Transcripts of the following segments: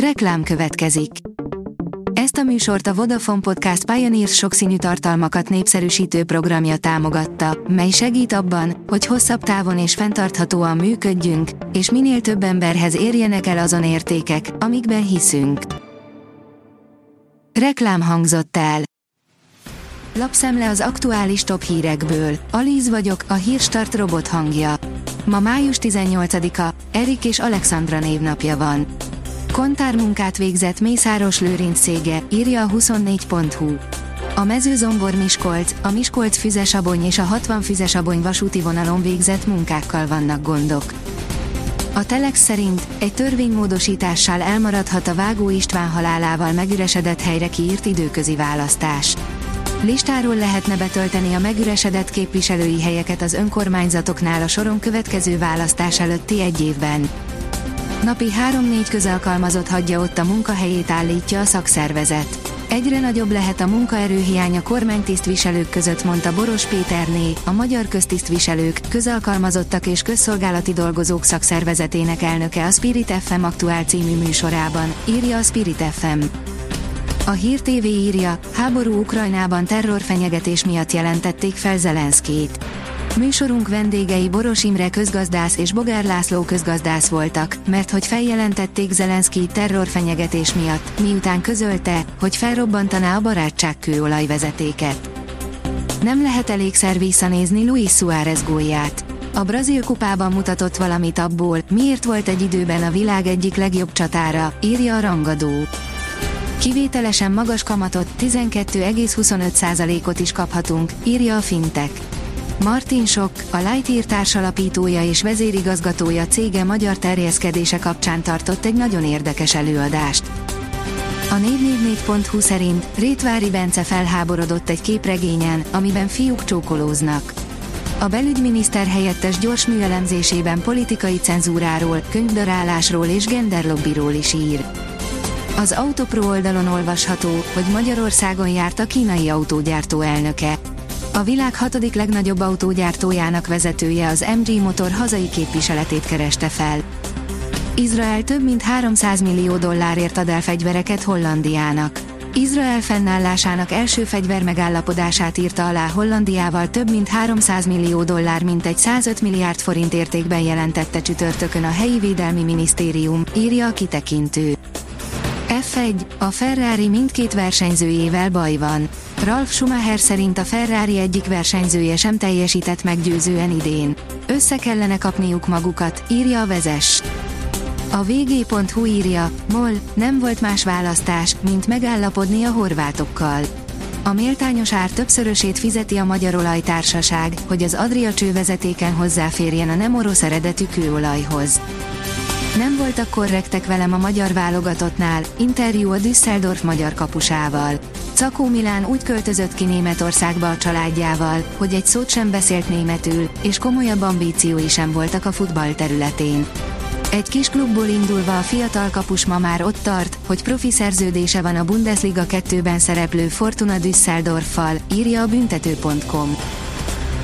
Reklám következik. Ezt a műsort a Vodafone Podcast Pioneers sokszínű tartalmakat népszerűsítő programja támogatta, mely segít abban, hogy hosszabb távon és fenntarthatóan működjünk, és minél több emberhez érjenek el azon értékek, amikben hiszünk. Reklám hangzott el. Lapszemle az aktuális top hírekből. Alíz vagyok, a hírstart robot hangja. Ma május 18-a, Erik és Alexandra névnapja van. Kontármunkát végzett Mészáros Lőrinc cége, írja a 24.hu. A mezőzombor Miskolc, a Miskolc Füzesabony és a 60 Füzesabony vasúti vonalon végzett munkákkal vannak gondok. A Telex szerint egy törvénymódosítással elmaradhat a Vágó István halálával megüresedett helyre kiírt időközi választás. Listáról lehetne betölteni a megüresedett képviselői helyeket az önkormányzatoknál a soron következő választás előtti egy évben. Napi 3-4 közalkalmazott hagyja ott a munkahelyét állítja a szakszervezet. Egyre nagyobb lehet a munkaerőhiány a kormánytisztviselők között, mondta Boros Péterné, a Magyar Köztisztviselők, közalkalmazottak és közszolgálati dolgozók szakszervezetének elnöke a Spirit FM aktuál című műsorában, írja a Spirit FM. A Hír TV írja, háború Ukrajnában terrorfenyegetés miatt jelentették fel Zelenszkét. Műsorunk vendégei Boros Imre közgazdász és Bogár László közgazdász voltak, mert hogy feljelentették Zelenszky terrorfenyegetés miatt, miután közölte, hogy felrobbantaná a barátságkőolajvezetéket. Nem lehet elégszer visszanézni Luis Suárez gólját. A brazil kupában mutatott valamit abból, miért volt egy időben a világ egyik legjobb csatára, írja a rangadó. Kivételesen magas kamatot 12,25%-ot is kaphatunk, írja a Fintech. Martin Sok, a Lightyear társalapítója és vezérigazgatója cége magyar terjeszkedése kapcsán tartott egy nagyon érdekes előadást. A 444.hu szerint Rétvári Bence felháborodott egy képregényen, amiben fiúk csókolóznak. A belügyminiszter helyettes gyors műelemzésében politikai cenzúráról, könyvdarálásról és genderlobbiról is ír. Az Autopro oldalon olvasható, hogy Magyarországon járt a kínai autógyártó elnöke. A világ hatodik legnagyobb autógyártójának vezetője az MG Motor hazai képviseletét kereste fel. Izrael több mint 300 millió dollárért ad el fegyvereket Hollandiának. Izrael fennállásának első fegyver megállapodását írta alá Hollandiával több mint 300 millió dollár mint egy 105 milliárd forint értékben jelentette csütörtökön a helyi védelmi minisztérium, írja a kitekintő. F1, a Ferrari mindkét versenyzőjével baj van. Ralf Schumacher szerint a Ferrari egyik versenyzője sem teljesített meggyőzően idén. Össze kellene kapniuk magukat, írja a vezes. A vg.hu írja, MOL, nem volt más választás, mint megállapodni a horvátokkal. A méltányos ár többszörösét fizeti a Magyar Olajtársaság, hogy az Adria csővezetéken hozzáférjen a nem orosz eredetű kőolajhoz. Nem voltak korrektek velem a magyar válogatottnál, interjú a Düsseldorf magyar kapusával. Cakó Milán úgy költözött ki Németországba a családjával, hogy egy szót sem beszélt németül, és komolyabb ambíciói sem voltak a futball területén. Egy kis klubból indulva a fiatal kapus ma már ott tart, hogy profi szerződése van a Bundesliga 2-ben szereplő Fortuna Düsseldorffal, írja a büntető.com.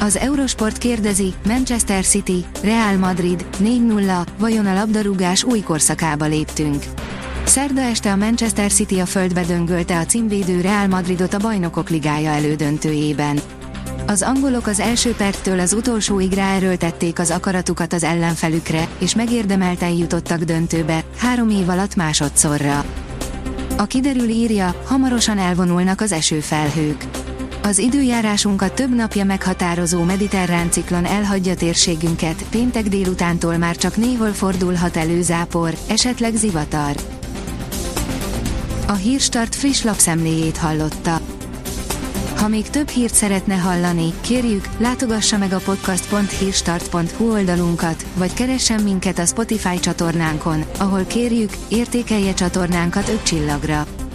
Az Eurosport kérdezi, Manchester City, Real Madrid, 4-0, vajon a labdarúgás új korszakába léptünk. Szerda este a Manchester City a földbe döngölte a címvédő Real Madridot a Bajnokok Ligája elődöntőjében. Az angolok az első perctől az utolsóig ráerőltették az akaratukat az ellenfelükre, és megérdemelten jutottak döntőbe, három év alatt másodszorra. A kiderül írja, hamarosan elvonulnak az esőfelhők. Az időjárásunkat több napja meghatározó mediterrán ciklon elhagyja térségünket, péntek délutántól már csak néhol fordulhat elő zápor, esetleg zivatar. A Hírstart friss lapszemléjét hallotta. Ha még több hírt szeretne hallani, kérjük, látogassa meg a podcast.hírstart.hu oldalunkat, vagy keressen minket a Spotify csatornánkon, ahol kérjük, értékelje csatornánkat 5 csillagra.